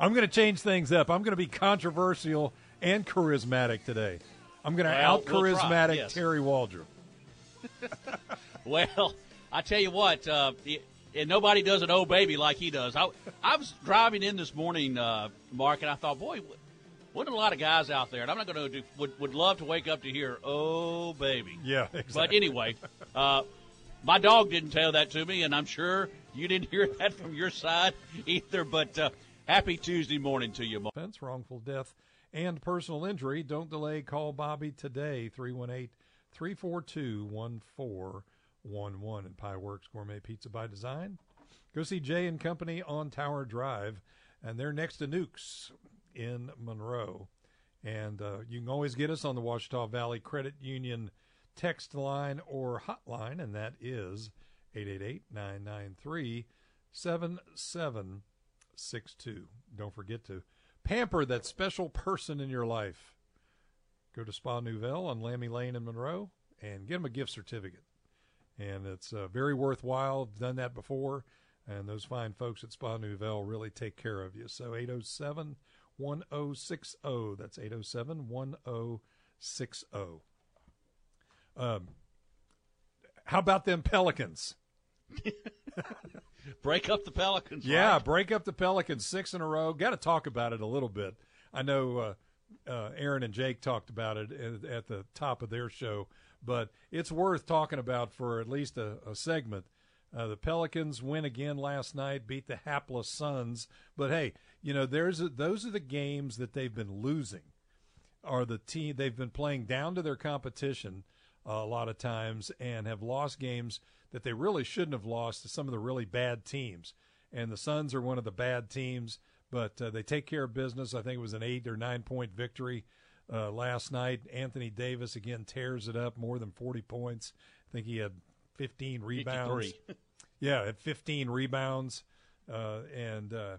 I'm going to change things up. I'm going to be controversial and charismatic today. I'm going to Well, out we'll charismatic yes. Terry Waldrop. Well, I tell you what, uh, and nobody does an old baby like he does. I, I was driving in this morning, uh, Mark, and I thought, boy, wouldn't a lot of guys out there, and I'm not going to do would would love to wake up to hear, oh baby. Yeah, But anyway, uh, my dog didn't tell that to me, and I'm sure you didn't hear that from your side either. But uh, happy Tuesday morning to you. Offense, wrongful death, and personal injury. Don't delay. Call Bobby today, 318 342 1411 at Pie Works Gourmet Pizza by Design. Go see Jay and Company on Tower Drive, and they're next to Newk's in Monroe. And uh, you can always get us on the Ouachita Valley Credit Union text line or hotline, and that is 888 993 7762. Don't forget to pamper that special person in your life. Go to Spa Nouvelle on Lammy Lane in Monroe and get them a gift certificate. And it's uh, very worthwhile. I've done that before, and those fine folks at Spa Nouvelle really take care of you. So 807 1060. That's 807 1060. Um, how about them Pelicans? Break up the Pelicans. Yeah, right? break up the Pelicans six in a row. Got to talk about it a little bit. I know uh, uh, Aaron and Jake talked about it at, at the top of their show, but it's worth talking about for at least a, a segment. Uh, the Pelicans win again last night, beat the hapless Suns. But hey, you know, there's a, those are the games that they've been losing. Are the team they've been playing down to their competition uh, a lot of times and have lost games that they really shouldn't have lost to some of the really bad teams. And the Suns are one of the bad teams, but uh, they take care of business. I think it was an eight or nine point victory uh, last night. Anthony Davis again tears it up, more than 40 points. I think he had 15 rebounds. Yeah, at 15 rebounds. Uh, and, uh,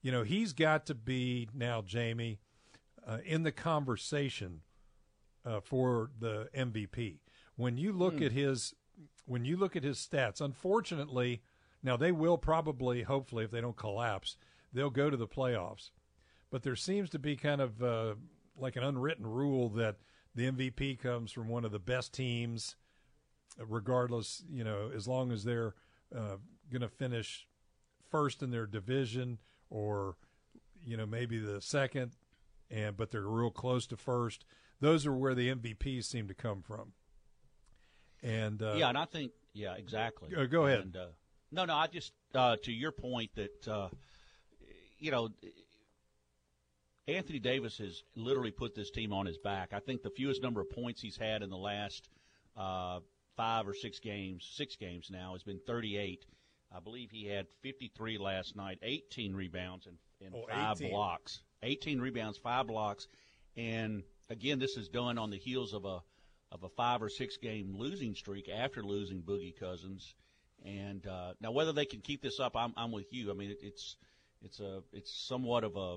you know, he's got to be now, Jamie, uh, in the conversation uh, for the MVP. When you look at his when you look at his stats, unfortunately, now they will probably, hopefully, if they don't collapse, they'll go to the playoffs. But there seems to be kind of uh, like an unwritten rule that the MVP comes from one of the best teams, regardless, you know, as long as they're uh, going to finish first in their division or, you know, maybe the second, and but they're real close to first. Those are where the MVPs seem to come from. And uh, yeah, and I think yeah, exactly. Go- go ahead. And, uh, no, no, I just uh, to your point that uh, you know Anthony Davis has literally put this team on his back. I think the fewest number of points he's had in the last uh, five or six games, six games now, has been 38. I believe he had 53 last night, 18 rebounds and, and Oh, five 18. blocks. 18 rebounds, five blocks, and again, this is done on the heels of a of a five or six game losing streak after losing Boogie Cousins. And uh, now, whether they can keep this up, I'm, I'm with you. I mean, it, it's it's a it's somewhat of a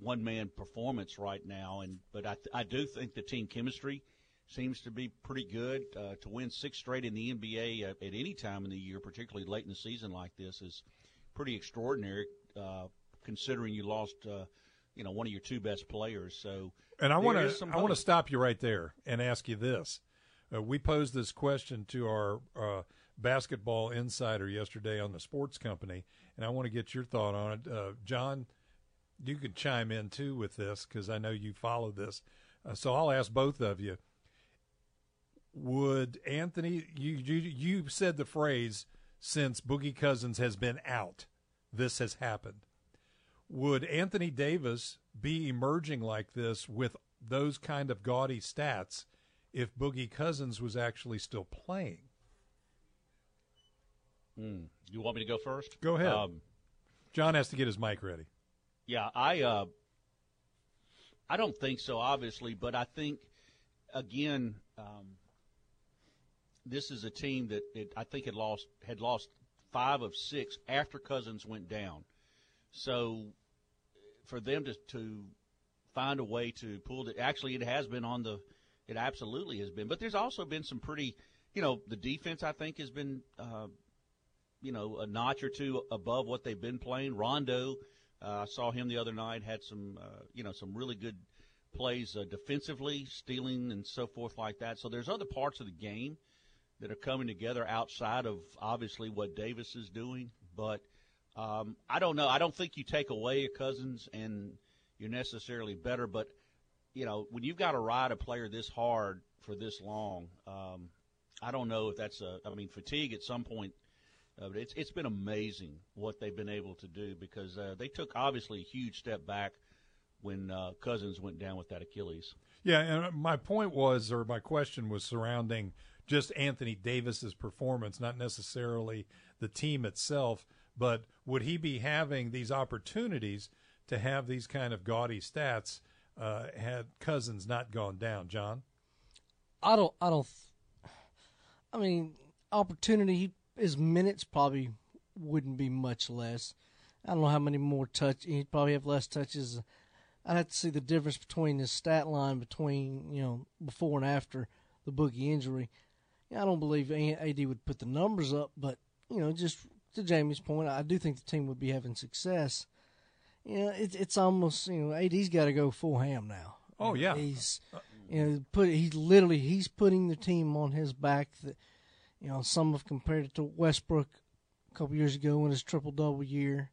one man performance right now, and but I I do think the team chemistry seems to be pretty good. Uh, to win six straight in the NBA uh, at any time in the year, particularly late in the season like this, is pretty extraordinary. Uh, considering you lost, uh, you know, one of your two best players. So And I want to I want to stop you right there and ask you this. Uh, we posed this question to our uh, basketball insider yesterday on the Sports Company, and I want to get your thought on it, uh, John. You could chime in too with this because I know you follow this. Uh, so I'll ask both of you. Would Anthony? You you you said the phrase since Boogie Cousins has been out, this has happened would Anthony Davis be emerging like this with those kind of gaudy stats if Boogie Cousins was actually still playing? Mm. You want me to go first? Go ahead. Um, John has to get his mic ready. Yeah, I uh, I don't think so, obviously, but I think again, um, this is a team that it, I think had lost had lost five of six after Cousins went down. So for them to to find a way to pull it, actually, it has been on the, it absolutely has been. But there's also been some pretty, you know, the defense I think has been, uh, you know, a notch or two above what they've been playing. Rondo, uh, I saw him the other night, had some, uh, you know, some really good plays uh, defensively, stealing and so forth like that. So there's other parts of the game that are coming together outside of obviously what Davis is doing. But um, I don't know. I don't think you take away Cousins and you're necessarily better. But you know, when you've got to ride a player this hard for this long, um, I don't know if that's a. I mean, fatigue at some point. Uh, but it's it's been amazing what they've been able to do because uh, they took obviously a huge step back when uh, Cousins went down with that Achilles. Yeah, and my point was, or my question was surrounding just Anthony Davis's performance, not necessarily the team itself. But would he be having these opportunities to have these kind of gaudy stats uh, had Cousins not gone down, John? I don't. I don't. I mean, opportunity. His minutes probably wouldn't be much less. I don't know how many more touch. He'd probably have less touches. I'd have to see the difference between his stat line between you know before and after the boogie injury. I don't believe AD would put the numbers up, but you know, just to Jamie's point, I do think the team would be having success. You know, it's it's almost you know AD's got to go full ham now. Oh yeah, he's uh, you know put he's literally he's putting the team on his back. That you know some have compared it to Westbrook a couple years ago in his triple double year.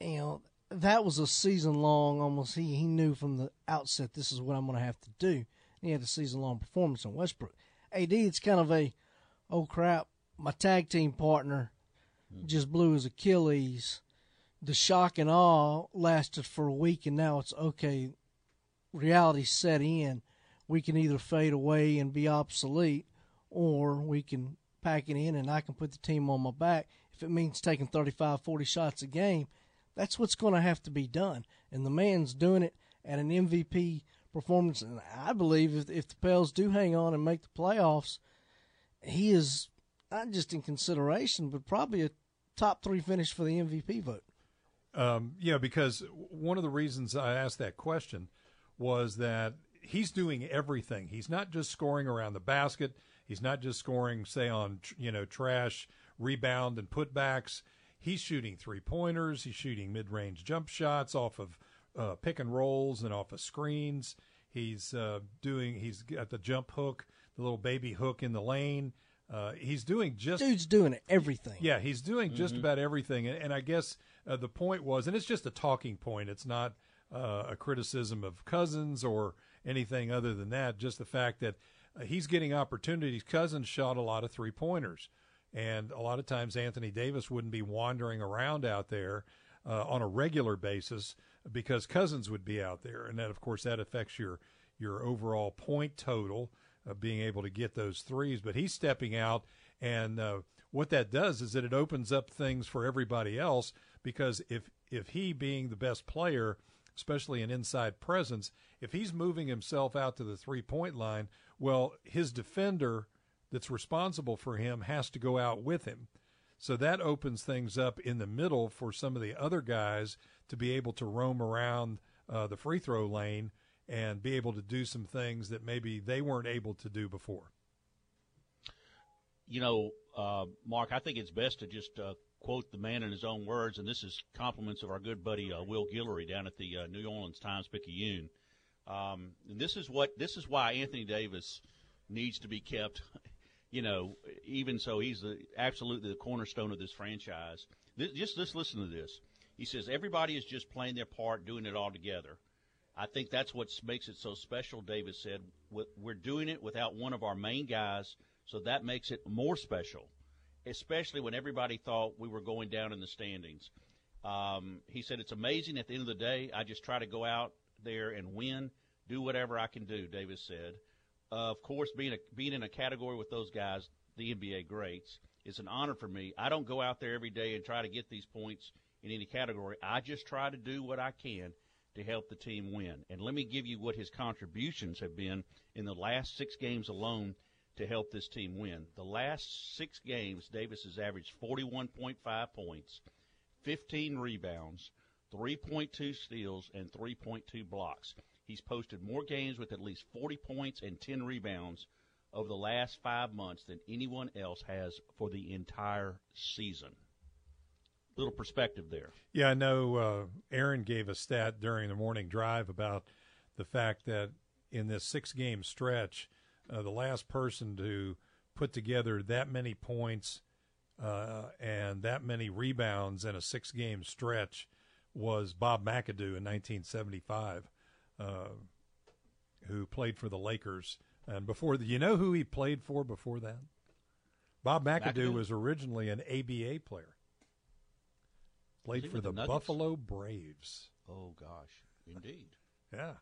You know that was a season long almost. He he knew from the outset this is what I'm going to have to do. he had a season long performance in Westbrook. AD, it's kind of a, oh crap, my tag team partner Mm-hmm. just blew his Achilles. The shock and awe lasted for a week, and now it's okay. Reality set in. We can either fade away and be obsolete, or we can pack it in and I can put the team on my back. If it means taking 35, 40 shots a game, that's what's going to have to be done. And the man's doing it at an MVP performance. And I believe if, if the Pels do hang on and make the playoffs, he is not just in consideration, but probably a top three finish for the MVP vote. Um, yeah, because one of the reasons I asked that question was that he's doing everything. He's not just scoring around the basket. He's not just scoring, say, on you know trash, rebound, and putbacks. He's shooting three pointers. He's shooting mid range jump shots off of uh, pick and rolls and off of screens. He's uh, doing. He's got the jump hook, the little baby hook in the lane. Uh, he's doing just dude's doing everything. Yeah, he's doing mm-hmm. just about everything. And, and I guess uh, the point was, and it's just a talking point. It's not uh, a criticism of Cousins or anything other than that. Just the fact that uh, he's getting opportunities. Cousins shot a lot of three pointers, and a lot of times Anthony Davis wouldn't be wandering around out there uh, on a regular basis because Cousins would be out there, and that of course that affects your your overall point total of being able to get those threes. But he's stepping out, and uh, what that does is that it opens up things for everybody else because if if he being the best player, especially an inside presence, if he's moving himself out to the three point line, well, his defender that's responsible for him has to go out with him. So that opens things up in the middle for some of the other guys to be able to roam around uh, the free throw lane and be able to do some things that maybe they weren't able to do before. You know, uh, Mark, I think it's best to just uh, quote the man in his own words, and this is compliments of our good buddy uh, Will Guillory down at the uh, New Orleans Times Picayune. Um, and this is what this is why Anthony Davis needs to be kept. You know, even so, he's the, absolutely the cornerstone of this franchise. This, just just listen to this. He says everybody is just playing their part, doing it all together. I think that's what makes it so special. Davis said we're doing it without one of our main guys, so that makes it more special, especially when everybody thought we were going down in the standings. Um, he said it's amazing. At the end of the day, I just try to go out there and win, do whatever I can do. Davis said. Uh, of course, being a, being in a category with those guys, the NBA greats, it's an honor for me. I don't go out there every day and try to get these points in any category. I just try to do what I can to help the team win. And let me give you what his contributions have been in the last six games alone to help this team win. The last six games, Davis has averaged 41.5 points, 15 rebounds, 3.2 steals, and 3.2 blocks. He's posted more games with at least 40 points and 10 rebounds over the last five months than anyone else has for the entire season. Little perspective there. Yeah, I know uh, Aaron gave a stat during the morning drive about the fact that in this six game stretch, uh, the last person to put together that many points uh, and that many rebounds in a six game stretch was Bob McAdoo in 1975, uh, who played for the Lakers. And before the, you know who he played for before that? Bob McAdoo, McAdoo? was originally an ABA player. Played for the, the Buffalo Braves. Oh gosh, indeed. Yeah,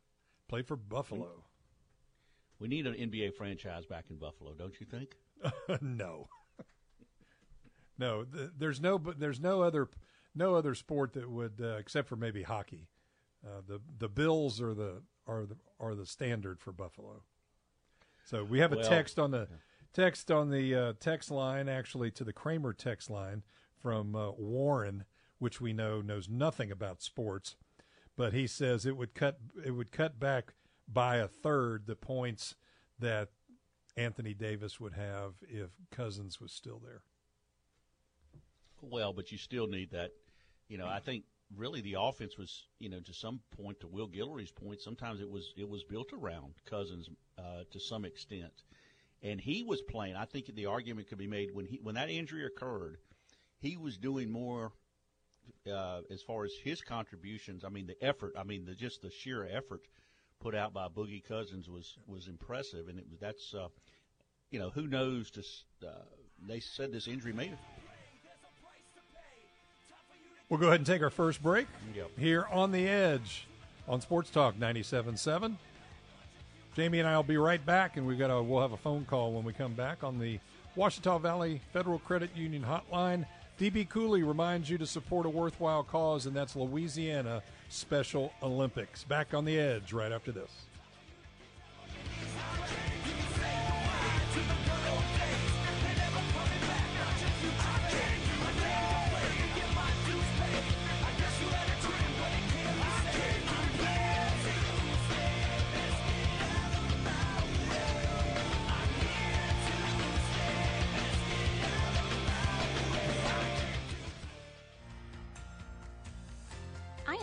played for Buffalo. We need an NBA franchise back in Buffalo, don't you think? no, no. Th- there's no, but there's no other, no other sport that would, uh, except for maybe hockey. Uh, the the Bills are the are the are the standard for Buffalo. So we have a well, text on the text on the uh, text line, actually to the Kramer text line from uh, Warren, which we know knows nothing about sports, but he says it would cut it would cut back by a third the points that Anthony Davis would have if Cousins was still there. Well, but you still need that. You know, I think really the offense was, you know, to some point, to Will Guillory's point, sometimes it was it was built around Cousins uh, to some extent, and he was playing. I think the argument could be made when he when that injury occurred, he was doing more uh, as far as his contributions. I mean, the effort. I mean, the just the sheer effort put out by Boogie Cousins was was impressive, and it was that's uh, you know who knows. To uh, they said this injury may We'll go ahead and take our first break yep. here on the Edge on Sports Talk 97.7. Jamie and I will be right back, and we've got a we'll have a phone call when we come back on the Ouachita Valley Federal Credit Union Hotline. DB Cooley reminds you to support a worthwhile cause, and that's Louisiana Special Olympics. Back on the Edge right after this.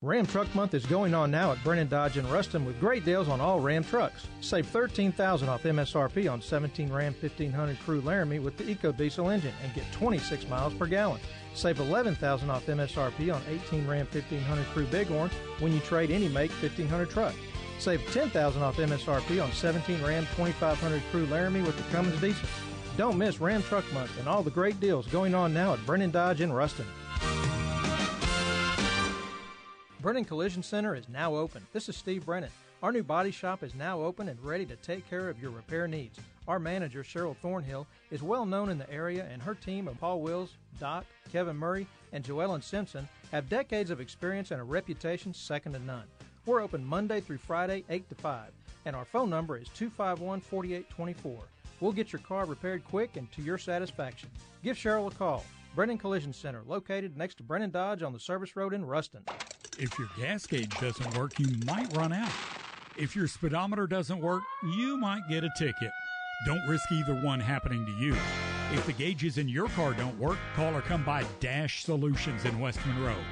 Ram Truck Month is going on now at Brennan Dodge in Ruston with great deals on all Ram trucks. Save 13000 off MSRP on 17 Ram 1500 Crew Laramie with the EcoDiesel engine and get 26 miles per gallon. Save 11000 off MSRP on 18 Ram 1500 Crew Bighorn when you trade any make 1500 truck. Save 10000 off MSRP on 17 Ram 2500 Crew Laramie with the Cummins diesel. Don't miss Ram Truck Month and all the great deals going on now at Brennan Dodge in Ruston. Brennan Collision Center is now open. This is Steve Brennan. Our new body shop is now open and ready to take care of your repair needs. Our manager, Cheryl Thornhill, is well known in the area, and her team of Paul Wills, Doc, Kevin Murray, and Joellen Simpson have decades of experience and a reputation second to none. We're open Monday through Friday, 8 to 5, and our phone number is 251 4824. We'll get your car repaired quick and to your satisfaction. Give Cheryl a call. Brennan Collision Center, located next to Brennan Dodge on the service road in Ruston. If your gas gauge doesn't work, you might run out. If your speedometer doesn't work, you might get a ticket. Don't risk either one happening to you. If the gauges in your car don't work, call or come by Dash Solutions in West Monroe.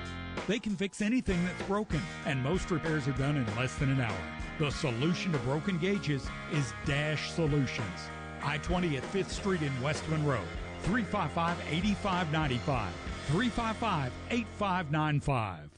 They can fix anything that's broken, and most repairs are done in less than an hour. The solution to broken gauges is Dash Solutions. I 20 at 5th Street in West Monroe. 355 8595. 355 8595.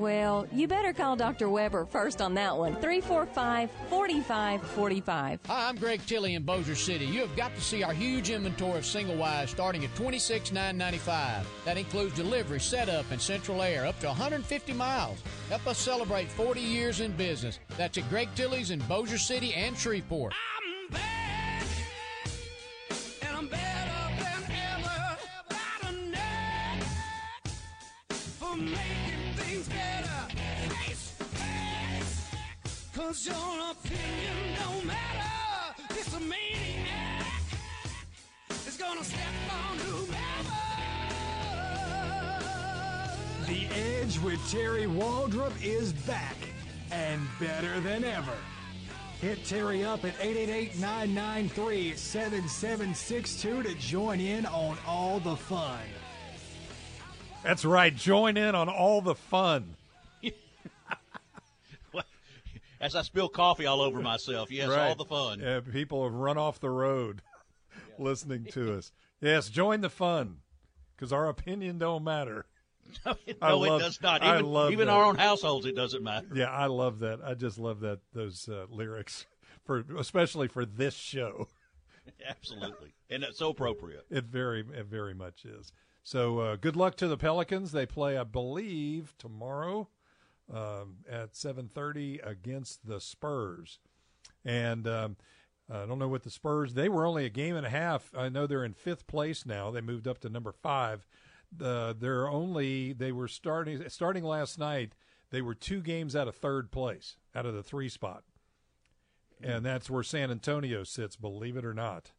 Well, you better call Dr. Weber first on that one. 345 4545. Hi, I'm Greg Tilley in Bossier City. You have got to see our huge inventory of single wides starting at $26,995. That includes delivery, setup, and central air up to 150 miles. Help us celebrate 40 years in business. That's at Greg Tilley's in Bossier City and Shreveport. I'm cause your opinion don't matter. This a maniac is gonna step on whomever. The Edge with Terry Waldrop is back and better than ever. Hit Terry up at 888-993-7762 to join in on all the fun. That's right. Join in on all the fun. As I spill coffee all over myself, yes, Right. all the fun. Yeah, people have run off the road listening to us. Yes, join the fun because our opinion don't matter. no, love- it does not. I Even, love even our own households, it doesn't matter. Yeah, I love that. I just love that those uh, lyrics for especially for this show. Absolutely, and it's so appropriate. It very it very much is. So uh, good luck to the Pelicans. They play, I believe, tomorrow um, at seven thirty against the Spurs. And um, I don't know what the Spurs. They were only a game and a half. I know they're in fifth place now. They moved up to number five. The they're only they were starting starting last night. They were two games out of third place, out of the three spot, and that's where San Antonio sits. Believe it or not.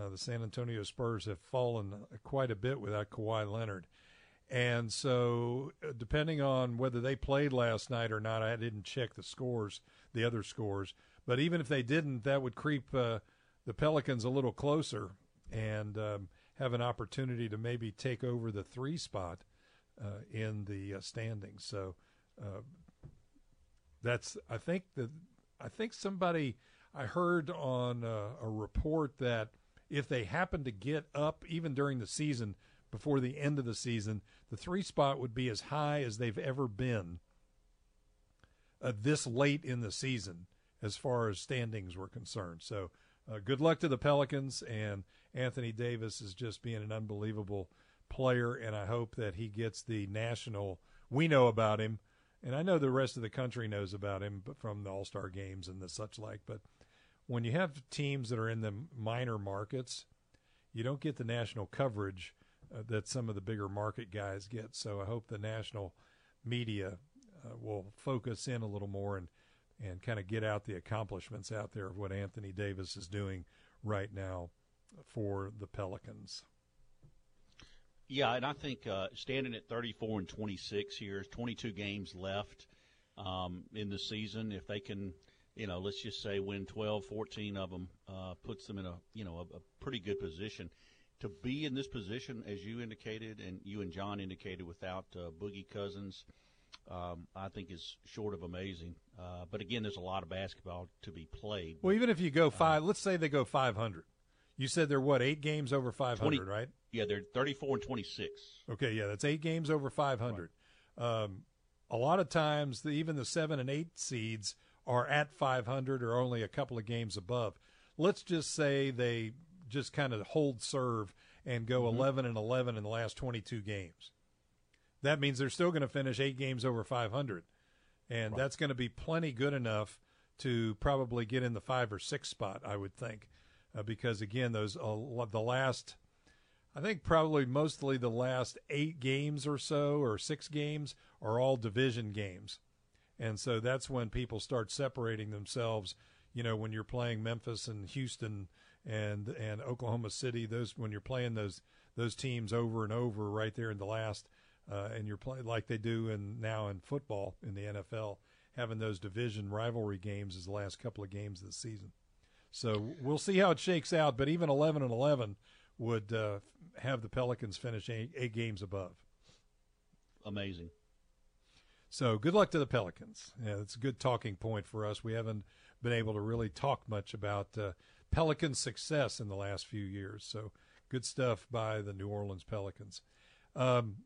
Uh, the San Antonio Spurs have fallen quite a bit without Kawhi Leonard. And so, uh, depending on whether they played last night or not, I didn't check the scores, the other scores. But even if they didn't, that would creep uh, the Pelicans a little closer and um, have an opportunity to maybe take over the three spot uh, in the uh, standings. So uh, that's I think that I think somebody I heard on uh, a report that if they happen to get up even during the season before the end of the season, the three spot would be as high as they've ever been uh, this late in the season as far as standings were concerned. So uh, good luck to the Pelicans and Anthony Davis is just being an unbelievable player and I hope that he gets the national we know about him and I know the rest of the country knows about him but from the All-Star games and the such like but when you have teams that are in the minor markets you don't get the national coverage uh, that some of the bigger market guys get so I hope the national media uh, will focus in a little more and and kind of get out the accomplishments out there of what Anthony Davis is doing right now for the Pelicans. Yeah, and I think uh, standing at 34 and 26 here, 22 games left um, in the season. If they can, you know, let's just say win 12, 14 of them, uh, puts them in a you know a, a pretty good position. To be in this position, as you indicated, and you and John indicated, without uh, Boogie Cousins, um, I think is short of amazing. Uh, but again, there's a lot of basketball to be played. Well, even if you go five, let's say they go 500. You said they're what eight games over 500, 20 right? Yeah, they're 34 and 26. Okay, yeah, that's eight games over 500. Um, a lot of times, the, even the seven and eight seeds are at 500 or only a couple of games above. Let's just say they just kind of hold serve and go 11 and 11 in the last 22 games. That means they're still going to finish eight games over 500, and that's going to be plenty good enough to probably get in the five or six spot, I would think, uh, because again, those uh, the last I think probably mostly the last eight games or so, or six games, are all division games, and so that's when people start separating themselves. You know, when you're playing Memphis and Houston and and Oklahoma City, those when you're playing those those teams over and over right there in the last, uh, and you're playing like they do in now in football in the NFL, having those division rivalry games as the last couple of games of the season. So we'll see how it shakes out. But even 11 and 11 would uh, have the Pelicans finish eight, eight games above. Amazing. So good luck to the Pelicans. Yeah, it's a good talking point for us. We haven't been able to really talk much about uh, Pelican success in the last few years. So good stuff by the New Orleans Pelicans. Um,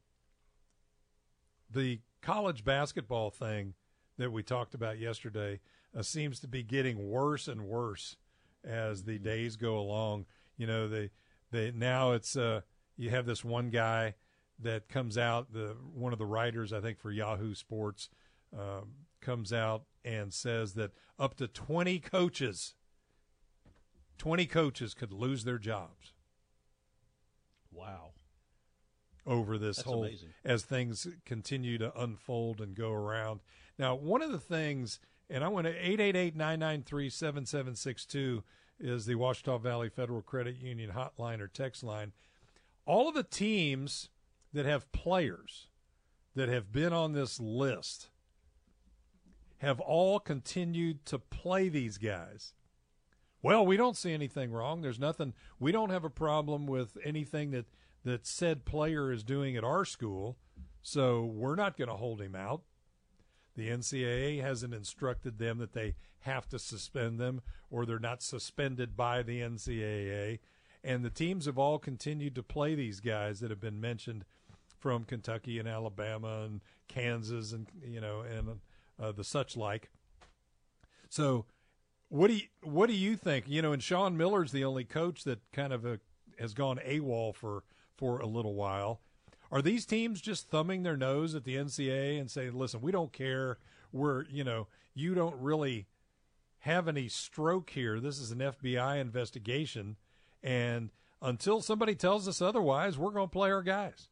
the college basketball thing that we talked about yesterday uh, seems to be getting worse and worse as the days go along. You know, they they now it's uh, you have this one guy that comes out the one of the writers I think for Yahoo Sports um, comes out and says that up to 20 coaches 20 coaches could lose their jobs Wow. over this That's whole amazing. as things continue to unfold and go around. Now, one of the things, and I want to 888-993-7762 is the Ouachita Valley Federal Credit Union hotline or text line. All of the teams that have players that have been on this list have all continued to play these guys. Well, we don't see anything wrong. There's nothing. We don't have a problem with anything that that said player is doing at our school, so we're not going to hold him out. The NCAA hasn't instructed them that they have to suspend them or they're not suspended by the NCAA. And the teams have all continued to play these guys that have been mentioned from Kentucky and Alabama and Kansas and you know and uh, the such like. So, what do you what do you think? You know, and Sean Miller's the only coach that kind of uh has gone AWOL for for a little while. Are these teams just thumbing their nose at the NCAA and saying, "Listen, we don't care. We're you know you don't really have any stroke here. This is an FBI investigation, and until somebody tells us otherwise, we're going to play our guys."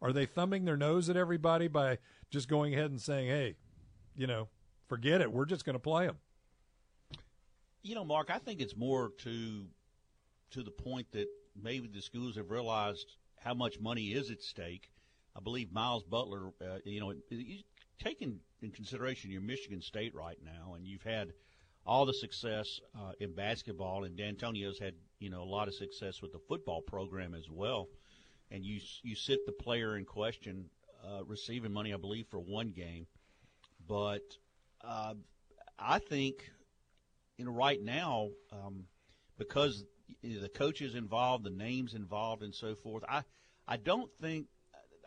Are they thumbing their nose at everybody by just going ahead and saying, "Hey, you know, forget it. We're just going to play them." You know, Mark, I think it's more to to the point that maybe the schools have realized how much money is at stake. I believe Miles Butler, uh, you know, taking in consideration your Michigan State right now, and you've had all the success uh, in basketball, and D'Antonio's had you know a lot of success with the football program as well. And you you sit the player in question uh, receiving money, I believe, for one game, but uh, I think you know right now um, because the coaches involved, the names involved, and so forth. I I don't think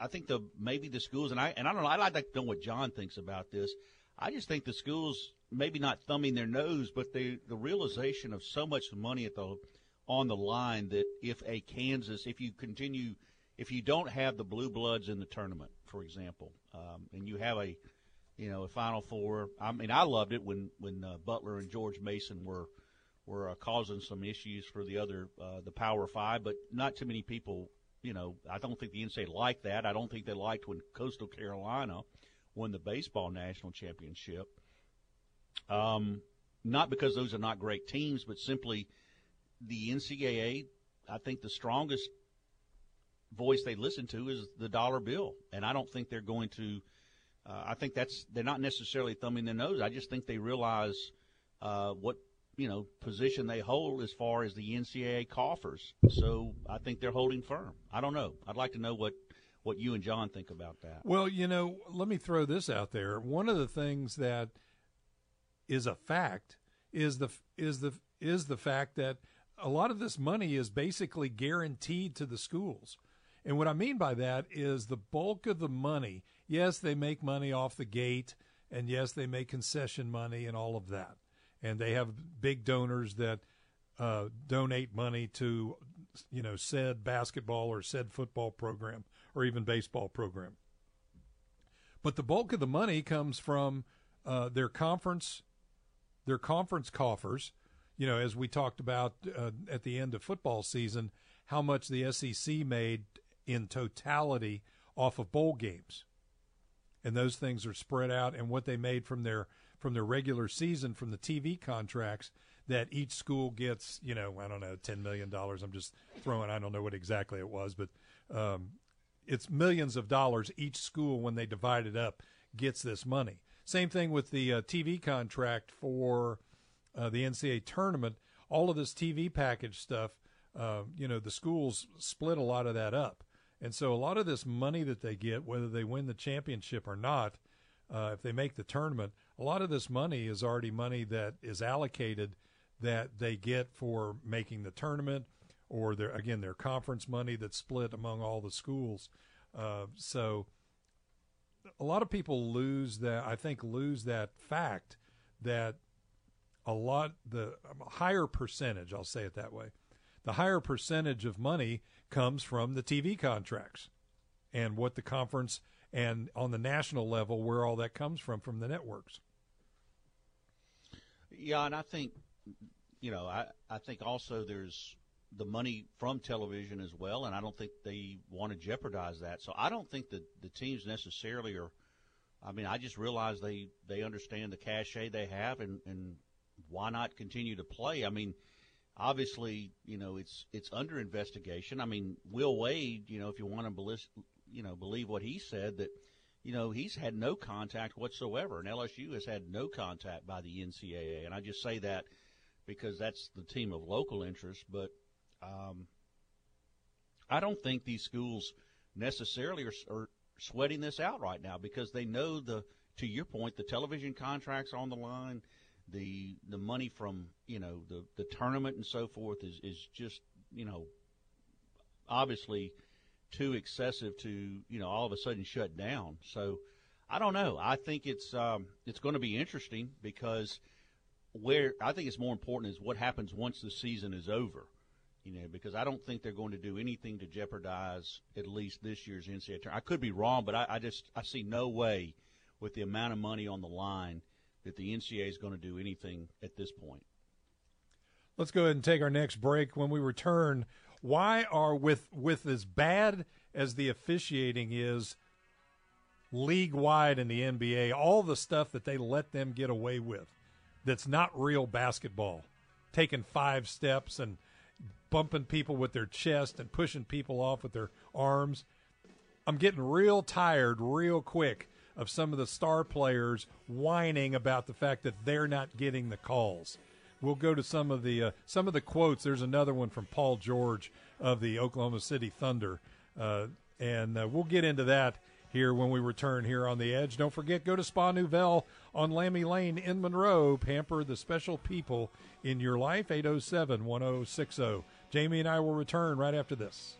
I think the maybe the schools and I and I don't know. I'd like to know what John thinks about this. I just think the schools maybe not thumbing their nose, but the the realization of so much money at the on the line that if a Kansas, if you continue, if you don't have the blue bloods in the tournament, for example, um, and you have a you know a Final Four. I mean, I loved it when when uh, Butler and George Mason were were uh, causing some issues for the other uh, the Power Five, but not too many people. You know, I don't think the NCAA liked that. I don't think they liked when Coastal Carolina won the baseball national championship. Um, not because those are not great teams, but simply the NCAA. I think the strongest voice they listen to is the dollar bill, and I don't think they're going to. Uh, I think that's they're not necessarily thumbing their nose. I just think they realize uh, what you know position they hold as far as the NCAA coffers. So I think they're holding firm. I don't know. I'd like to know what what you and John think about that. Well, you know, let me throw this out there. One of the things that is a fact is the is the is the fact that a lot of this money is basically guaranteed to the schools. And what I mean by that is the bulk of the money. Yes, they make money off the gate, and yes, they make concession money and all of that. And they have big donors that uh, donate money to, you know, said basketball or said football program or even baseball program. But the bulk of the money comes from uh, their conference, their conference coffers. You know, as we talked about uh, at the end of football season, how much the SEC made in totality off of bowl games. And those things are spread out and what they made from their from their regular season from the TV contracts that each school gets, you know, I don't know, 10 million dollars. I'm just throwing I don't know what exactly it was, but um, it's millions of dollars each school when they divide it up gets this money. Same thing with the uh, TV contract for uh, the NCAA tournament. All of this TV package stuff, uh, you know, the schools split a lot of that up. And so a lot of this money that they get, whether they win the championship or not, uh, if they make the tournament, a lot of this money is already money that is allocated that they get for making the tournament or their again their conference money that's split among all the schools. Uh, so a lot of people lose that. I think lose that fact that a lot the higher percentage. I'll say it that way. The higher percentage of money comes from the TV contracts and what the conference and on the national level where all that comes from from the networks. Yeah, and I think you know, I I think also there's the money from television as well, and I don't think they want to jeopardize that. So I don't think that the teams necessarily are. I mean, I just realize they they understand the cachet they have, and and why not continue to play? I mean, obviously, you know, it's it's under investigation. I mean, Will Wade, you know, if you want to believe, you know, believe what he said that. You know, he's had no contact whatsoever, and LSU has had no contact by the NCAA. And I just say that because that's the team of local interest. But um, I don't think these schools necessarily are, are sweating this out right now because they know the to your point the television contracts on the line the the money from you know the the tournament and so forth is is just you know obviously too excessive to you know all of a sudden shut down so I don't know I think it's um, it's going to be interesting because where I think it's more important is what happens once the season is over you know, because I don't think they're going to do anything to jeopardize at least this year's NCAA tournament. I could be wrong, but I, I just I see no way with the amount of money on the line that the NCAA is going to do anything at this point. Let's go ahead and take our next break. When we return, why are with with as bad as the officiating is league wide in the NBA, all the stuff that they let them get away with that's not real basketball, taking five steps and bumping people with their chest and pushing people off with their arms. I'm getting real tired real quick of some of the star players whining about the fact that they're not getting the calls. We'll go to some of the uh, some of the quotes. There's another one from Paul George of the Oklahoma City Thunder, uh, and uh, we'll get into that here when we return here on the Edge. Don't forget, go to Spa Nouvelle on Lammy Lane in Monroe. Pamper the special people in your life. 807 1060. Jamie and I will return right after this.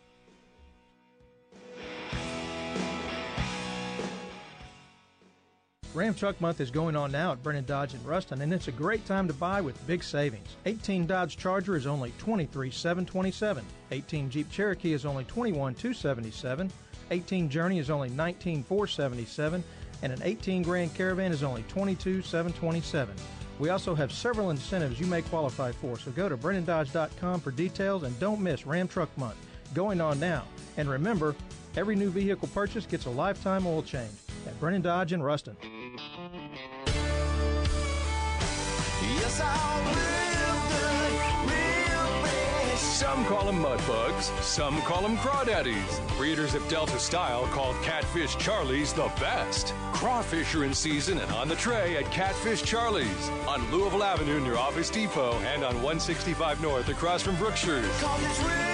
Ram Truck Month is going on now at Brennan Dodge in Ruston, and it's a great time to buy with big savings. 18 Dodge Charger is only 23,727. 18 Jeep Cherokee is only 21,277. 18 Journey is only 19,477, and an 18 Grand Caravan is only 22,727. We also have several incentives you may qualify for, so go to BrennanDodge.com for details and don't miss Ram Truck Month going on now. And remember, every new vehicle purchase gets a lifetime oil change at Brennan Dodge in Ruston. Some call them mud bugs, some call them crawdaddies. Breeders of Delta Style call Catfish Charlie's the best. Crawfish are in season and on the tray at Catfish Charlie's on Louisville Avenue near Office Depot and on 165 North across from Brookshires.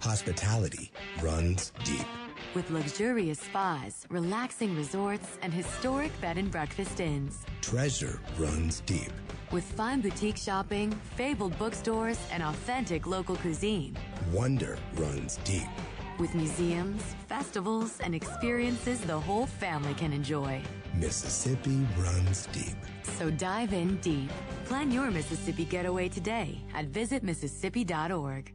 Hospitality runs deep. With luxurious spas, relaxing resorts, and historic bed and breakfast inns. Treasure runs deep. With fine boutique shopping, fabled bookstores, and authentic local cuisine. Wonder runs deep. With museums, festivals, and experiences the whole family can enjoy. Mississippi runs deep. So dive in deep. Plan your Mississippi getaway today at visitmississippi.org.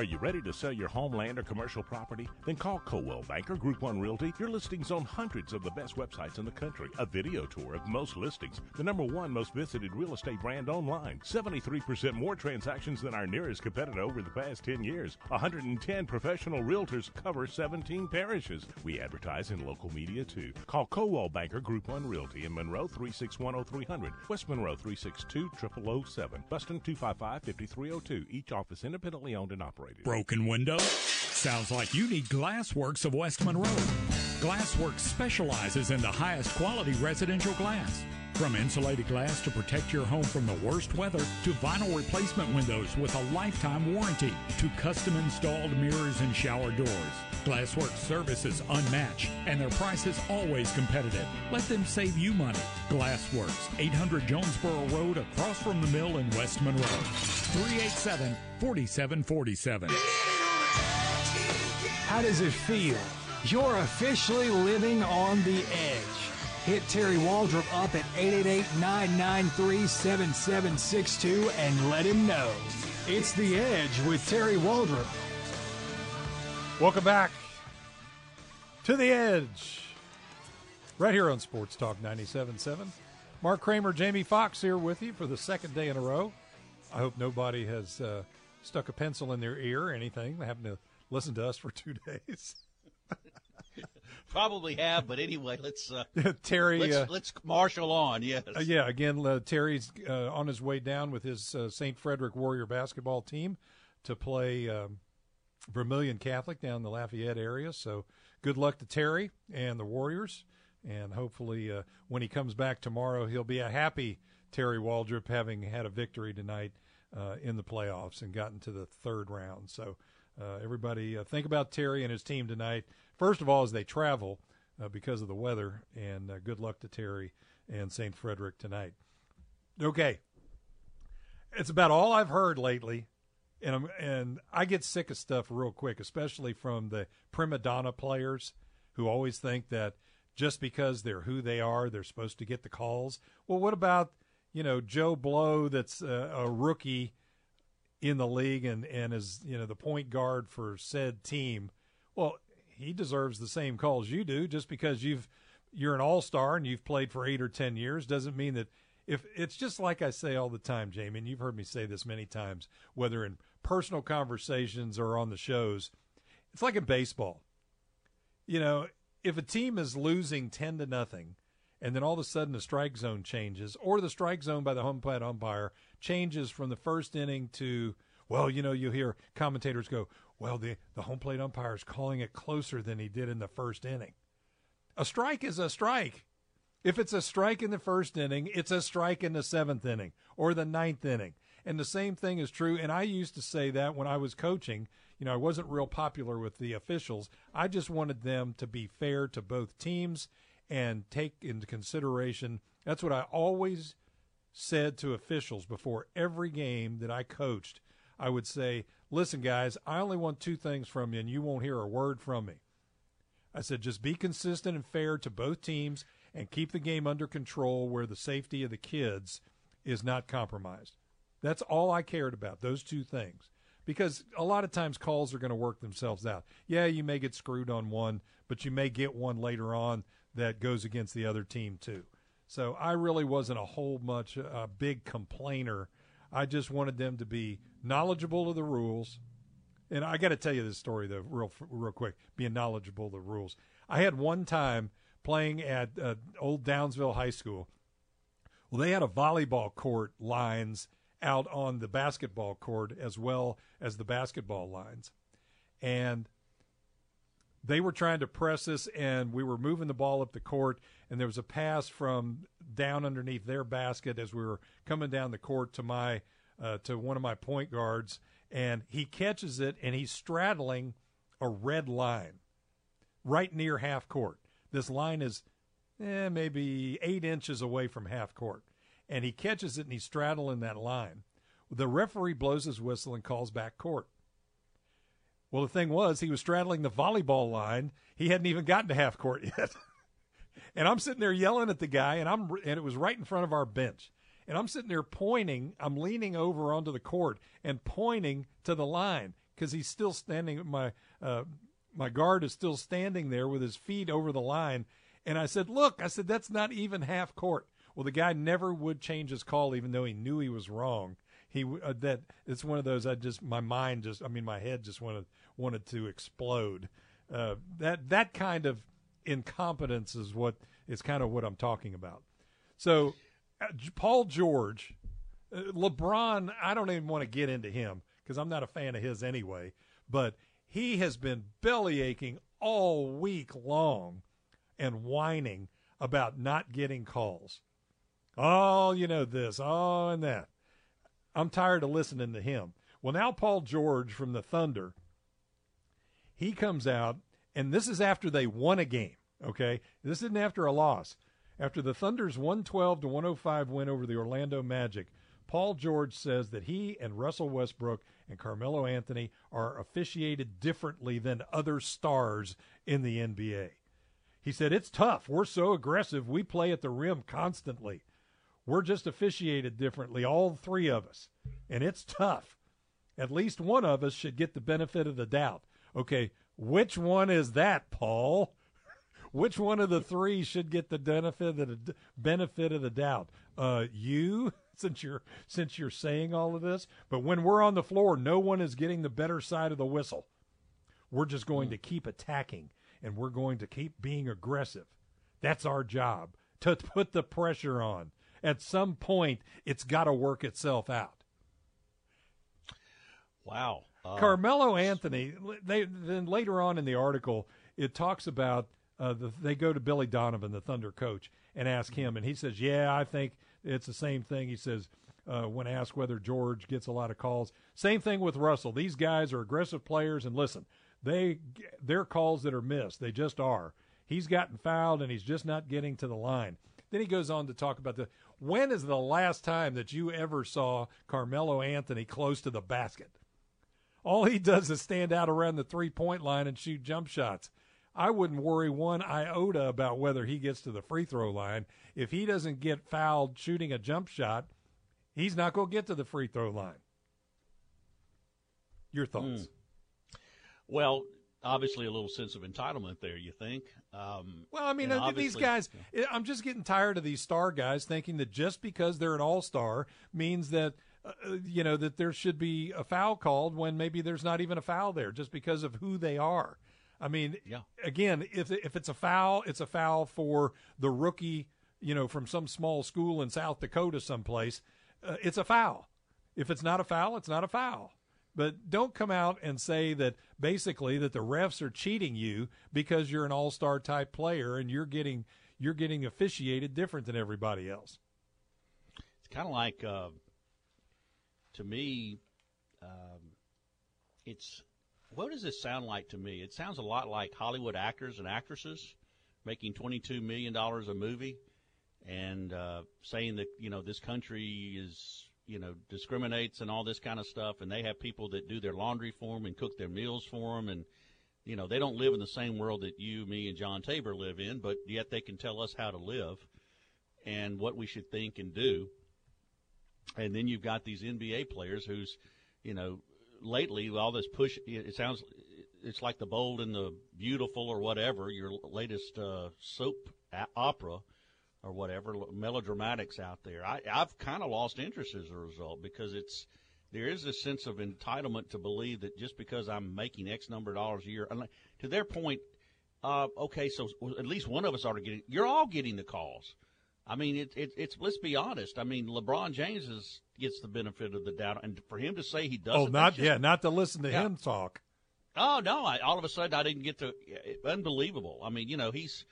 Are you ready to sell your homeland or commercial property? Then call Coldwell Banker Group One Realty. Your listings on hundreds of the best websites in the country. A video tour of most listings. The number one most visited real estate brand online. 73% more transactions than our nearest competitor over the past 10 years. 110 professional realtors cover 17 parishes. We advertise in local media too. Call Coldwell Banker Group One Realty in Monroe 3610300, West Monroe 362 0007, Ruston 255 5302. Each office independently owned and operated. Broken window? Sounds like you need Glassworks of West Monroe. Glassworks specializes in the highest quality residential glass. From insulated glass to protect your home from the worst weather, to vinyl replacement windows with a lifetime warranty, to custom installed mirrors and shower doors. Glassworks service is unmatched and their price is always competitive. Let them save you money. Glassworks, 800 Jonesboro Road across from the mill in West Monroe. 387 4747. How does it feel? You're officially living on the edge. Hit Terry Waldrop up at 888-993-7762 and let him know. It's The Edge with Terry Waldrop. Welcome back to the Edge, right here on Sports Talk 97.7. Mark Kramer, Jamie Fox here with you for the second day in a row. I hope nobody has uh, stuck a pencil in their ear or anything, having to listen to us for two days. Probably have, but anyway, let's uh, Terry, Let's, uh, let's marshal on. Yes. Uh, yeah, again, uh, Terry's uh, on his way down with his uh, St. Frederick Warrior basketball team to play um, Vermilion Catholic down in the Lafayette area. So good luck to Terry and the Warriors. And hopefully, uh, when he comes back tomorrow, he'll be a happy Terry Waldrop having had a victory tonight uh, in the playoffs and gotten to the third round. So uh, everybody, uh, think about Terry and his team tonight. First of all, as they travel uh, because of the weather, and uh, good luck to Terry and St. Frederick tonight. Okay, it's about all I've heard lately, and I'm, and I get sick of stuff real quick, especially from the prima donna players who always think that just because they're who they are, they're supposed to get the calls. Well, what about you know Joe Blow, that's a, a rookie in the league and and is you know the point guard for said team? Well, he deserves the same calls you do. Just because you've you're an all star and you've played for eight or ten years doesn't mean that if it's just like I say all the time, Jamie, and you've heard me say this many times, whether in personal conversations or on the shows, it's like in baseball. You know, if a team is losing ten to nothing, and then all of a sudden the strike zone changes, or the strike zone by the home plate umpire changes from the first inning to well, you know, you hear commentators go, well, the, the home plate umpire is calling it closer than he did in the first inning. A strike is a strike. If it's a strike in the first inning, it's a strike in the seventh inning or the ninth inning. And the same thing is true. And I used to say that when I was coaching. You know, I wasn't real popular with the officials. I just wanted them to be fair to both teams and take into consideration. That's what I always said to officials before every game that I coached. I would say, listen, guys, I only want two things from you, and you won't hear a word from me. I said, just be consistent and fair to both teams and keep the game under control where the safety of the kids is not compromised. That's all I cared about, those two things. Because a lot of times calls are going to work themselves out. Yeah, you may get screwed on one, but you may get one later on that goes against the other team too. So I really wasn't a whole much a big complainer. I just wanted them to be knowledgeable of the rules. And I got to tell you this story though, real real quick. Being knowledgeable of the rules. I had one time playing at uh, old Downsville High School Well, they had a volleyball court lines out on the basketball court as well as the basketball lines. And they were trying to press us, and we were moving the ball up the court, and there was a pass from down underneath their basket as we were coming down the court to my uh, to one of my point guards, and he catches it, and he's straddling a red line right near half court. This line is eh, maybe eight inches away from half court, and he catches it, and he's straddling that line. The referee blows his whistle and calls back court. Well, the thing was, he was straddling the volleyball line. He hadn't even gotten to half court yet. and I'm sitting there yelling at the guy, and I'm and it was right in front of our bench. And I'm sitting there pointing. I'm leaning over onto the court and pointing to the line because he's still standing. My uh, my guard is still standing there with his feet over the line. And I said, "Look," I said, "That's not even half court." Well, the guy never would change his call, even though he knew he was wrong. He uh, that it's one of those. I just my mind just. I mean, my head just wanted wanted to explode. Uh, that that kind of incompetence is what is kind of what I'm talking about. So, uh, Paul George, uh, LeBron, I don't even want to get into him because I'm not a fan of his anyway. But he has been belly aching all week long and whining about not getting calls. Oh, you know this, oh, and that. I'm tired of listening to him. Well, now Paul George from the Thunder he comes out, and this is after they won a game. Okay, this isn't after a loss. After the Thunder's 112 to 105 win over the Orlando Magic, Paul George says that he and Russell Westbrook and Carmelo Anthony are officiated differently than other stars in the NBA. He said, It's tough. We're so aggressive. We play at the rim constantly. We're just officiated differently, all three of us. And it's tough. At least one of us should get the benefit of the doubt. Okay, which one is that, Paul? which one of the three should get the benefit of the benefit of the doubt? Uh, you, since you're since you're saying all of this, but when we're on the floor, no one is getting the better side of the whistle. We're just going to keep attacking, and we're going to keep being aggressive. That's our job to put the pressure on. At some point, it's got to work itself out. Wow. Uh, Carmelo Anthony. They then later on in the article it talks about uh, the, they go to Billy Donovan, the Thunder coach, and ask him, and he says, "Yeah, I think it's the same thing." He says. Uh, when asked whether George gets a lot of calls, same thing with Russell. These guys are aggressive players, and listen, they they're calls that are missed. They just are. He's gotten fouled, and he's just not getting to the line. Then he goes on to talk about the when is the last time that you ever saw Carmelo Anthony close to the basket? All he does is stand out around the three point line and shoot jump shots. I wouldn't worry one iota about whether he gets to the free throw line. If he doesn't get fouled shooting a jump shot, he's not going to get to the free throw line. Your thoughts? Mm. Well, obviously a little sense of entitlement there. You think? Um, well, I mean, uh, these guys. I'm just getting tired of these star guys thinking that just because they're an all star means that uh, you know that there should be a foul called when maybe there's not even a foul there just because of who they are. I mean, yeah. again, if if it's a foul, it's a foul for the rookie, you know, from some small school in South Dakota someplace. Uh, it's a foul. If it's not a foul, it's not a foul. But don't come out and say that basically that the refs are cheating you because you're an all-star type player and you're getting you're getting officiated different than everybody else. It's kind of like uh, to me, um, it's what does this sound like to me? It sounds a lot like Hollywood actors and actresses making twenty-two million dollars a movie, and uh, saying that you know this country is you know discriminates and all this kind of stuff, and they have people that do their laundry for them and cook their meals for them, and you know they don't live in the same world that you, me, and John Tabor live in, but yet they can tell us how to live and what we should think and do. And then you've got these NBA players who's, you know, lately all this push. It sounds, it's like the bold and the beautiful or whatever. Your latest uh, soap opera or whatever melodramatics out there. I, I've kind of lost interest as a result because it's there is a sense of entitlement to believe that just because I'm making X number of dollars a year, to their point, uh, okay, so at least one of us ought to get. You're all getting the calls. I mean, it, it, it's let's be honest. I mean, LeBron James is, gets the benefit of the doubt, and for him to say he doesn't, Oh, not just- yeah, not to listen to Yeah. him talk. Oh no! I, all of a sudden, I didn't get to. Unbelievable. I mean, you know, he's.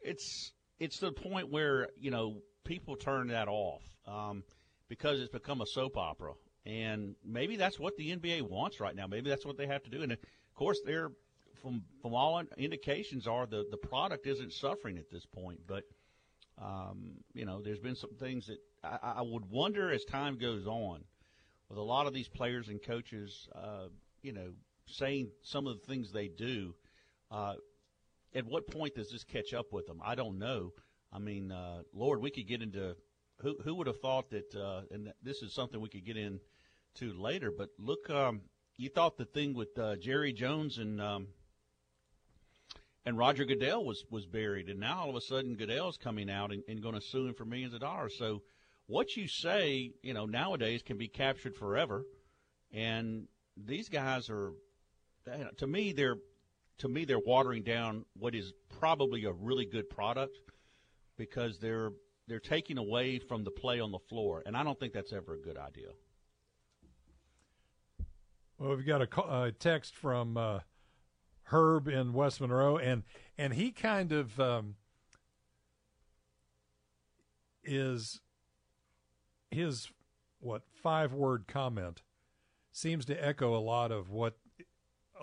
It's it's to the point where you know people turn that off um, because it's become a soap opera, and maybe that's what the NBA wants right now. Maybe that's what they have to do, and of course, they're from from all indications are the the product isn't suffering at this point, but. Um, you know, there's been some things that I, I would wonder as time goes on, with a lot of these players and coaches, uh, you know, saying some of the things they do. Uh, at what point does this catch up with them? I don't know. I mean, uh, Lord, we could get into who who would have thought that, uh, and this is something we could get into later. But look, um, you thought the thing with uh, Jerry Jones and um, and Roger Goodell was was buried, and now all of a sudden Goodell's coming out and, and going to sue him for millions of dollars. So what you say, you know, nowadays can be captured forever, and these guys are, to me, they're to me they're watering down what is probably a really good product because they're they're taking away from the play on the floor, and I don't think that's ever a good idea. Well, we've got a, a text from uh, Herb in West Monroe, and and he kind of um, is his what five word comment seems to echo a lot of what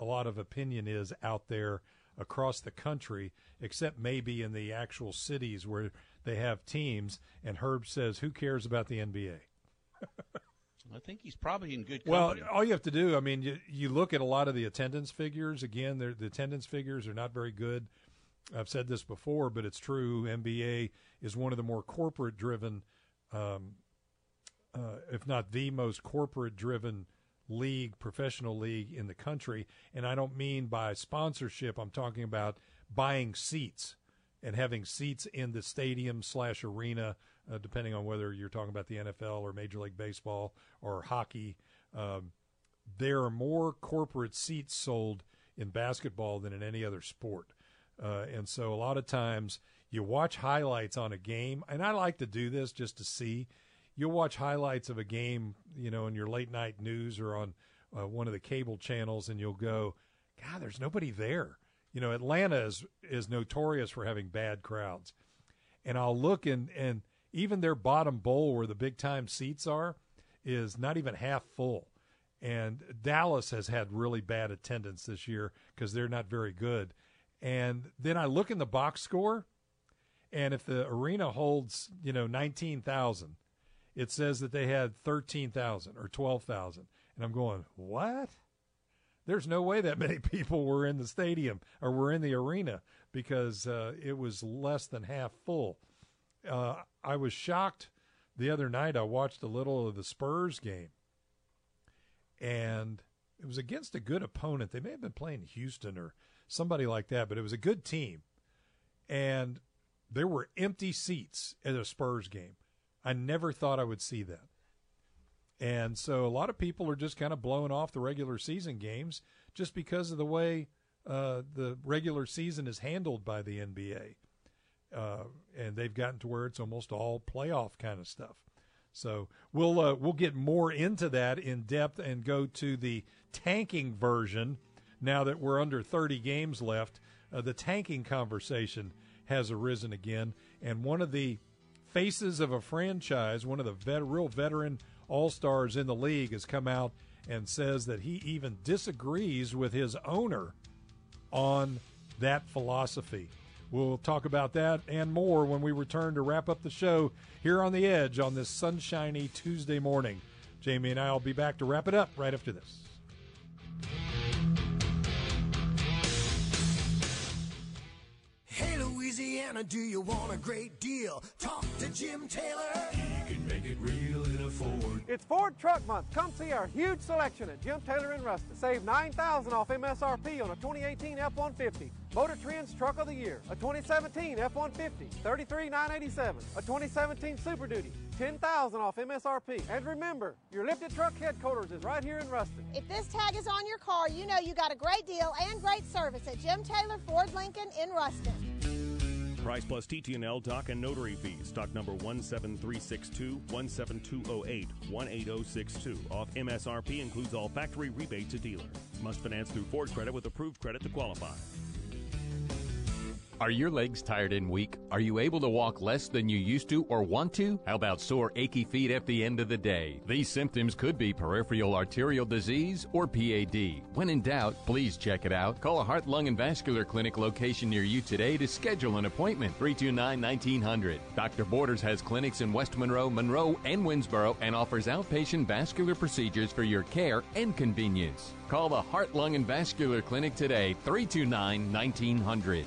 a lot of opinion is out there across the country, except maybe in the actual cities where they have teams. And Herb says, "Who cares about the NBA?" I think he's probably in good Well, all you have to do, I mean, you, you look at a lot of the attendance figures. Again, the attendance figures are not very good. I've said this before, but it's true. NBA is one of the more corporate driven, um, uh, if not the most corporate driven league, professional league in the country. And I don't mean by sponsorship, I'm talking about buying seats and having seats in the stadium slash arena, uh, depending on whether you're talking about the NFL or Major League Baseball or hockey. Um, there are more corporate seats sold in basketball than in any other sport. Uh, and so a lot of times you watch highlights on a game, and I like to do this just to see. You'll watch highlights of a game, you know, in your late night news or on uh, one of the cable channels, and you'll go, God, there's nobody there. You know, Atlanta is is notorious for having bad crowds, and I'll look and and even their bottom bowl where the big time seats are is not even half full. And Dallas has had really bad attendance this year because they're not very good. And then I look in the box score, and if the arena holds, you know, 19,000, it says that they had 13,000 or 12,000. And I'm going, what? There's no way that many people were in the stadium or were in the arena because uh, it was less than half full. Uh, I was shocked the other night. I watched a little of the Spurs game, and it was against a good opponent. They may have been playing Houston or somebody like that, but it was a good team. And there were empty seats at a Spurs game. I never thought I would see that. And so a lot of people are just kind of blowing off the regular season games just because of the way uh, the regular season is handled by the NBA. Uh, and they've gotten to where it's almost all playoff kind of stuff. So we'll uh, we'll get more into that in depth and go to the tanking version now that we're under 30 games left. Uh, the tanking conversation has arisen again, and one of the faces of a franchise, one of the vet, real veteran all stars in the league, has come out and says that he even disagrees with his owner on that philosophy. We'll talk about that and more when we return to wrap up the show here on The Edge on this sunshiny Tuesday morning. Jamie and I will be back to wrap it up right after this. Louisiana, do you want a great deal? Talk to Jim Taylor. He can make it real in a Ford. It's Ford Truck Month. Come see our huge selection at Jim Taylor in Ruston. Save 9000 off MSRP on a 2018 F-150. Motor Trends Truck of the Year. A 2017 F-150, 33987 A 2017 Super Duty, 10000 off MSRP. And remember, your lifted truck headquarters is right here in Ruston. If this tag is on your car, you know you got a great deal and great service at Jim Taylor Ford Lincoln in Ruston. Price plus TTNL doc and notary fees. Stock number 17362 17208 18062. Off MSRP includes all factory rebate to dealer. Must finance through Ford Credit with approved credit to qualify. Are your legs tired and weak? Are you able to walk less than you used to or want to? How about sore, achy feet at the end of the day? These symptoms could be peripheral arterial disease or PAD. When in doubt, please check it out. Call a heart, lung, and vascular clinic location near you today to schedule an appointment. 329 1900. Dr. Borders has clinics in West Monroe, Monroe, and Winnsboro and offers outpatient vascular procedures for your care and convenience. Call the Heart, Lung, and Vascular Clinic today, 329 1900.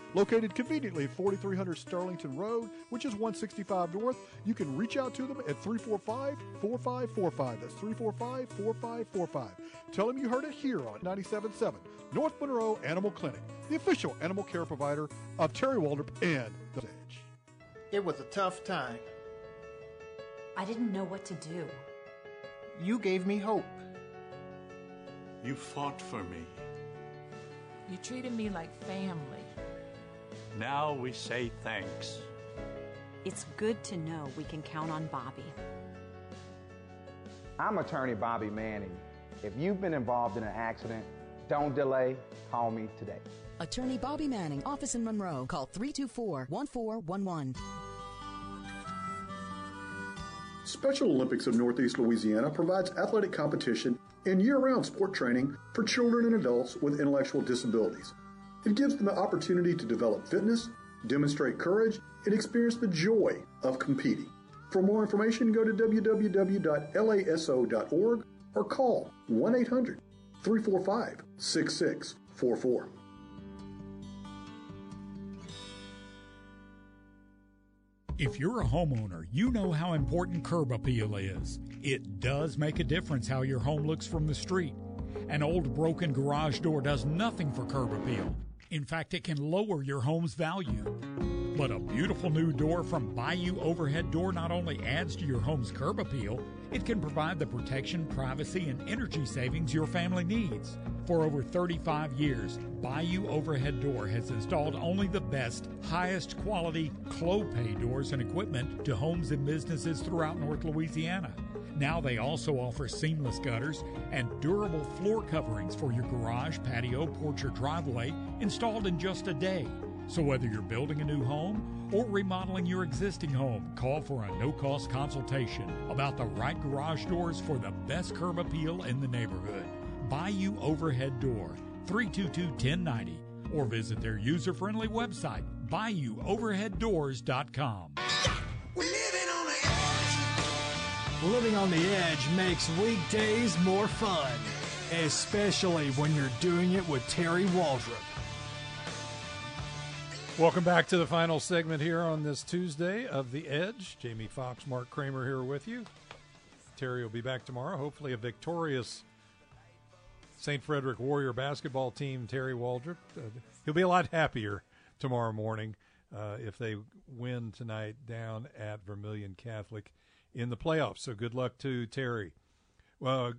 Located conveniently at 4300 Sterlington Road, which is 165 North, you can reach out to them at 345 4545. That's 345 4545. Tell them you heard it here on 97.7 North Monroe Animal Clinic, the official animal care provider of Terry Waldrop and The Edge. It was a tough time. I didn't know what to do. You gave me hope. You fought for me. You treated me like family. Now we say thanks. It's good to know we can count on Bobby. I'm attorney Bobby Manning. If you've been involved in an accident, don't delay. Call me today. Attorney Bobby Manning, office in Monroe. Call 324 1411. Special Olympics of Northeast Louisiana provides athletic competition and year round sport training for children and adults with intellectual disabilities. It gives them the opportunity to develop fitness, demonstrate courage, and experience the joy of competing. For more information, go to www.laso.org or call 1 800 345 6644. If you're a homeowner, you know how important curb appeal is. It does make a difference how your home looks from the street. An old broken garage door does nothing for curb appeal. In fact, it can lower your home's value. But a beautiful new door from Bayou Overhead Door not only adds to your home's curb appeal, it can provide the protection, privacy, and energy savings your family needs. For over 35 years, Bayou Overhead Door has installed only the best, highest quality Clopay doors and equipment to homes and businesses throughout North Louisiana. Now they also offer seamless gutters and durable floor coverings for your garage, patio, porch, or driveway installed in just a day. So whether you're building a new home or remodeling your existing home, call for a no-cost consultation about the right garage doors for the best curb appeal in the neighborhood. Bayou Overhead Door, 322-1090, or visit their user-friendly website, bayouoverheaddoors.com. Living on the edge makes weekdays more fun, especially when you're doing it with Terry Waldrop. Welcome back to the final segment here on this Tuesday of The Edge. Jamie Fox, Mark Kramer here with you. Terry will be back tomorrow. Hopefully, a victorious St. Frederick Warrior basketball team, Terry Waldrop. Uh, he'll be a lot happier tomorrow morning uh, if they win tonight down at Vermilion Catholic in the playoffs. So good luck to Terry. Uh, well,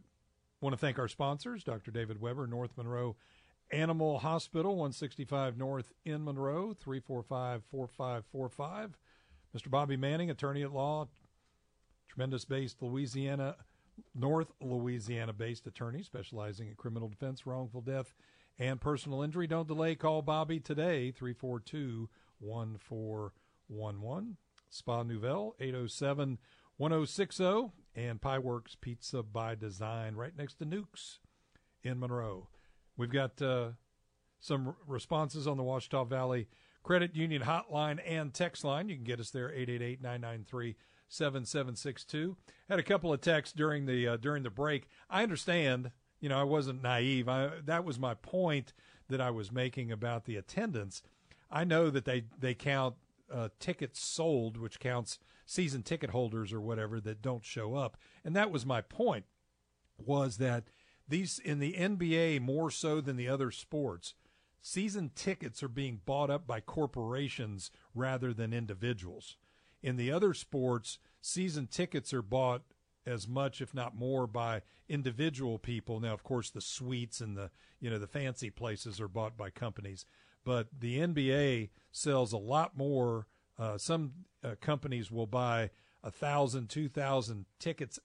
want to thank our sponsors, Dr. David Weber, North Monroe Animal Hospital, 165 North in Monroe, 345 4545. Mr. Bobby Manning, attorney at law, tremendous based Louisiana, North Louisiana based attorney specializing in criminal defense, wrongful death, and personal injury. Don't delay. Call Bobby today, 342 1411. Spa Nouvelle, 807 1060. And Pieworks Pizza by Design, right next to Newk's in Monroe. We've got uh, some responses on the Ouachita Valley Credit Union hotline and text line. You can get us there 888-993-7762. Had a couple of texts during the uh, during the break. I understand, you know, I wasn't naive. I, that was my point that I was making about the attendance. I know that they they count uh, tickets sold, which counts season ticket holders or whatever that don't show up, and that was my point. Was that these in the NBA more so than the other sports, season tickets are being bought up by corporations rather than individuals. In the other sports, season tickets are bought as much, if not more, by individual people. Now, of course, the suites and the you know the fancy places are bought by companies, but the NBA sells a lot more. Uh, some uh, companies will buy a thousand, two thousand tickets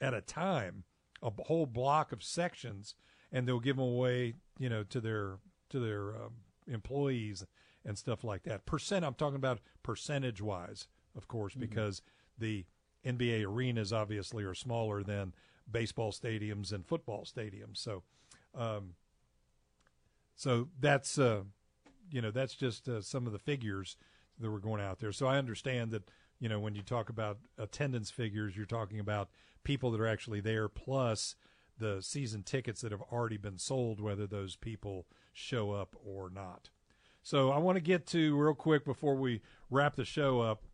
at a time, a whole block of sections, and they'll give them away, you know, to their to their um, employees and stuff like that. Percent, I'm talking about percentage wise, of course, mm-hmm. because the NBA arenas obviously are smaller than baseball stadiums and football stadiums. So, um, so that's uh, you know that's just uh, some of the figures that were going out there. So I understand that you know when you talk about attendance figures, you're talking about people that are actually there plus the season tickets that have already been sold, whether those people show up or not. So I want to get to real quick before we wrap the show up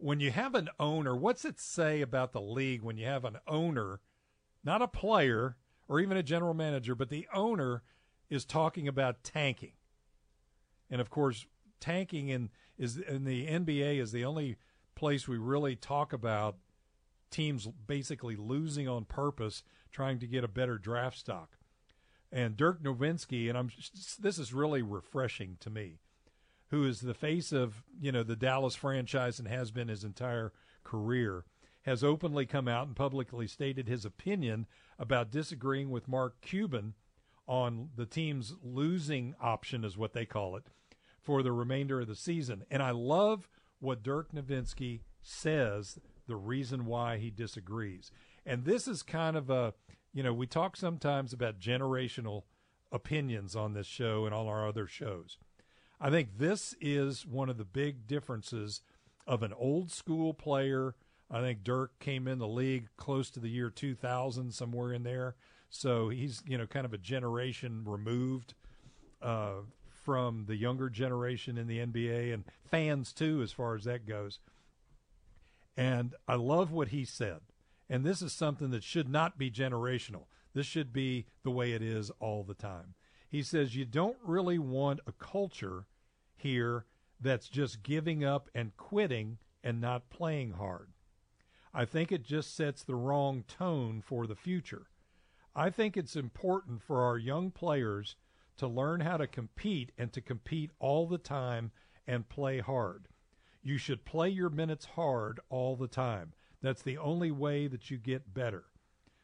when you have an owner, what's it say about the league when you have an owner, not a player or even a general manager, but the owner is talking about tanking? And of course, tanking in is in the NBA is the only place we really talk about teams basically losing on purpose, trying to get a better draft stock. And Dirk Nowitzki, and I'm this is really refreshing to me who is the face of you know the Dallas franchise and has been his entire career, has openly come out and publicly stated his opinion about disagreeing with Mark Cuban on the team's losing option, is what they call it, for the remainder of the season. And I love what Dirk Nowitzki says the reason why he disagrees. And this is kind of a, you know, we talk sometimes about generational opinions on this show and all our other shows. I think this is one of the big differences of an old school player. I think Dirk came in the league close to the year 2000, somewhere in there. So he's you know kind of a generation removed uh, from the younger generation in the NBA and fans too, as far as that goes. And I love what he said. And this is something that should not be generational. This should be the way it is all the time. He says you don't really want a culture here that's just giving up and quitting and not playing hard. I think it just sets the wrong tone for the future. I think it's important for our young players to learn how to compete and to compete all the time and play hard. You should play your minutes hard all the time. That's the only way that you get better.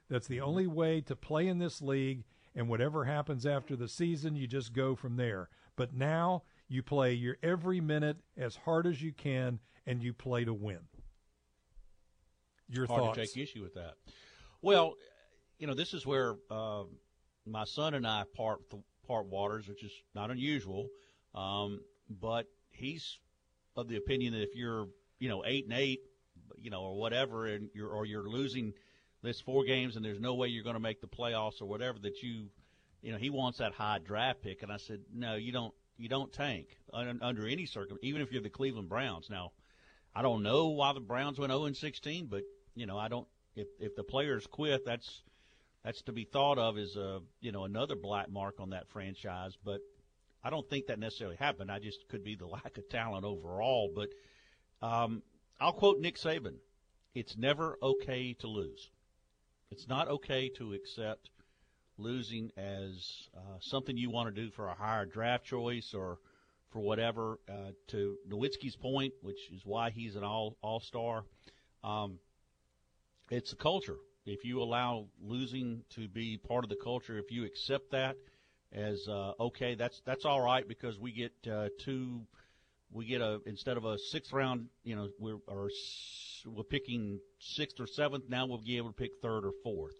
That's the only way to play in this league, and whatever happens after the season, you just go from there. But now you play your every minute as hard as you can, and you play to win. Your Hard thoughts? to take issue with that. Well, you know, this is where uh, my son and I part part waters, which is not unusual. Um, but he's of the opinion that if you're, you know, eight and eight, you know, or whatever, and you're or you're losing this four games, and there's no way you're going to make the playoffs or whatever, that you, you know, he wants that high draft pick. And I said, no, you don't you don't tank under any circumstance, even if you're the Cleveland Browns. Now, I don't know why the Browns went 0 and 16, but you know, I don't. If if the players quit, that's that's to be thought of as a you know another black mark on that franchise. But I don't think that necessarily happened. I just could be the lack of talent overall. But um, I'll quote Nick Saban: "It's never okay to lose. It's not okay to accept losing as uh, something you want to do for a higher draft choice or for whatever. Uh, to Nowitzki's point, which is why he's an all all star, um, it's a culture. If you allow losing to be part of the culture, if you accept that as uh, okay, that's that's all right because we get uh, two. We get a instead of a sixth round, you know, we're or we're picking sixth or seventh. Now we'll be able to pick third or fourth.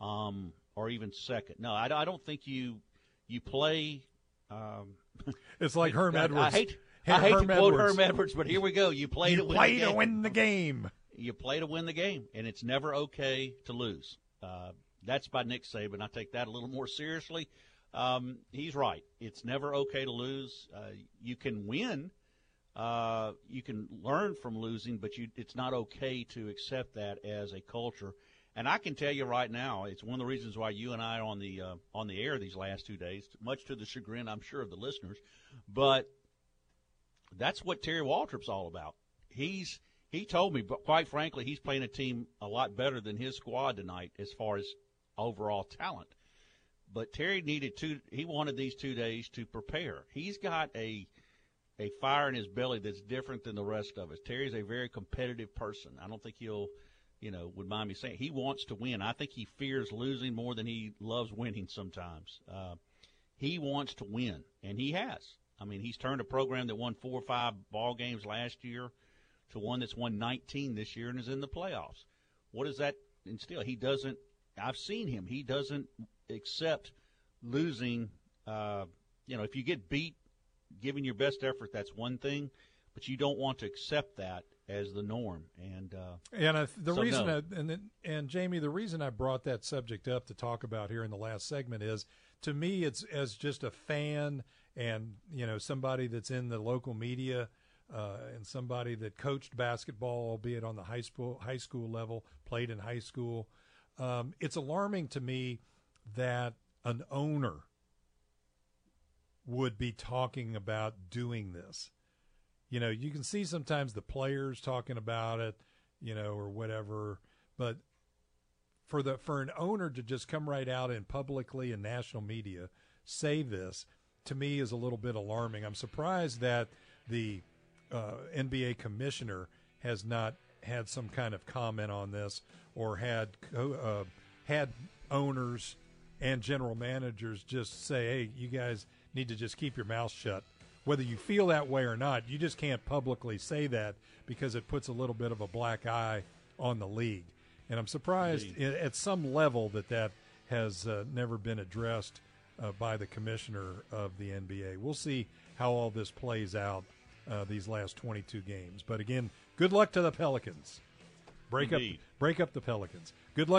Um, or even second. No, I, I don't think you you play. Um, it's like Herm Edwards. I hate, I hate to quote Edwards. Herm Edwards, but here we go. You play You to win play to win the game. You play to win the game, and it's never okay to lose. Uh, that's by Nick Saban. I take that a little more seriously. Um, he's right. It's never okay to lose. Uh, you can win. Uh, you can learn from losing, but you, it's not okay to accept that as a culture. And I can tell you right now, it's one of the reasons why you and I are on the uh, on the air these last two days, much to the chagrin, I'm sure, of the listeners. But that's what Terry Waldrop's all about. He's he told me, but quite frankly, he's playing a team a lot better than his squad tonight as far as overall talent. But Terry needed two. He wanted these two days to prepare. He's got a a fire in his belly that's different than the rest of us. Terry's a very competitive person. I don't think he'll, you know, would mind me saying he wants to win. I think he fears losing more than he loves winning. Sometimes uh, he wants to win, and he has. I mean, he's turned a program that won four or five ball games last year to one that's won 19 this year and is in the playoffs. What does that instill? He doesn't. I've seen him. He doesn't accept losing. Uh, you know, if you get beat, giving your best effort, that's one thing, but you don't want to accept that as the norm. And uh, and I, the so reason, no. I, and then- and Jamie, the reason I brought that subject up to talk about here in the last segment is, to me, it's as just a fan and you know somebody that's in the local media. Uh, and somebody that coached basketball, albeit on the high school high school level, played in high school. Um, it's alarming to me that an owner would be talking about doing this. You know, you can see sometimes the players talking about it, you know, or whatever, but for the for an owner to just come right out and publicly in national media say this to me is a little bit alarming. I'm surprised that the uh, NBA commissioner has not had some kind of comment on this or had uh, had owners and general managers just say, "Hey, you guys need to just keep your mouth shut." Whether you feel that way or not, you just can't publicly say that because it puts a little bit of a black eye on the league. And I'm surprised i at some level that that has uh, never been addressed uh, by the commissioner of the NBA. We'll see how all this plays out uh, these last 22 games. But again, good luck to the Pelicans. Break Indeed. up, break up the Pelicans. Good luck.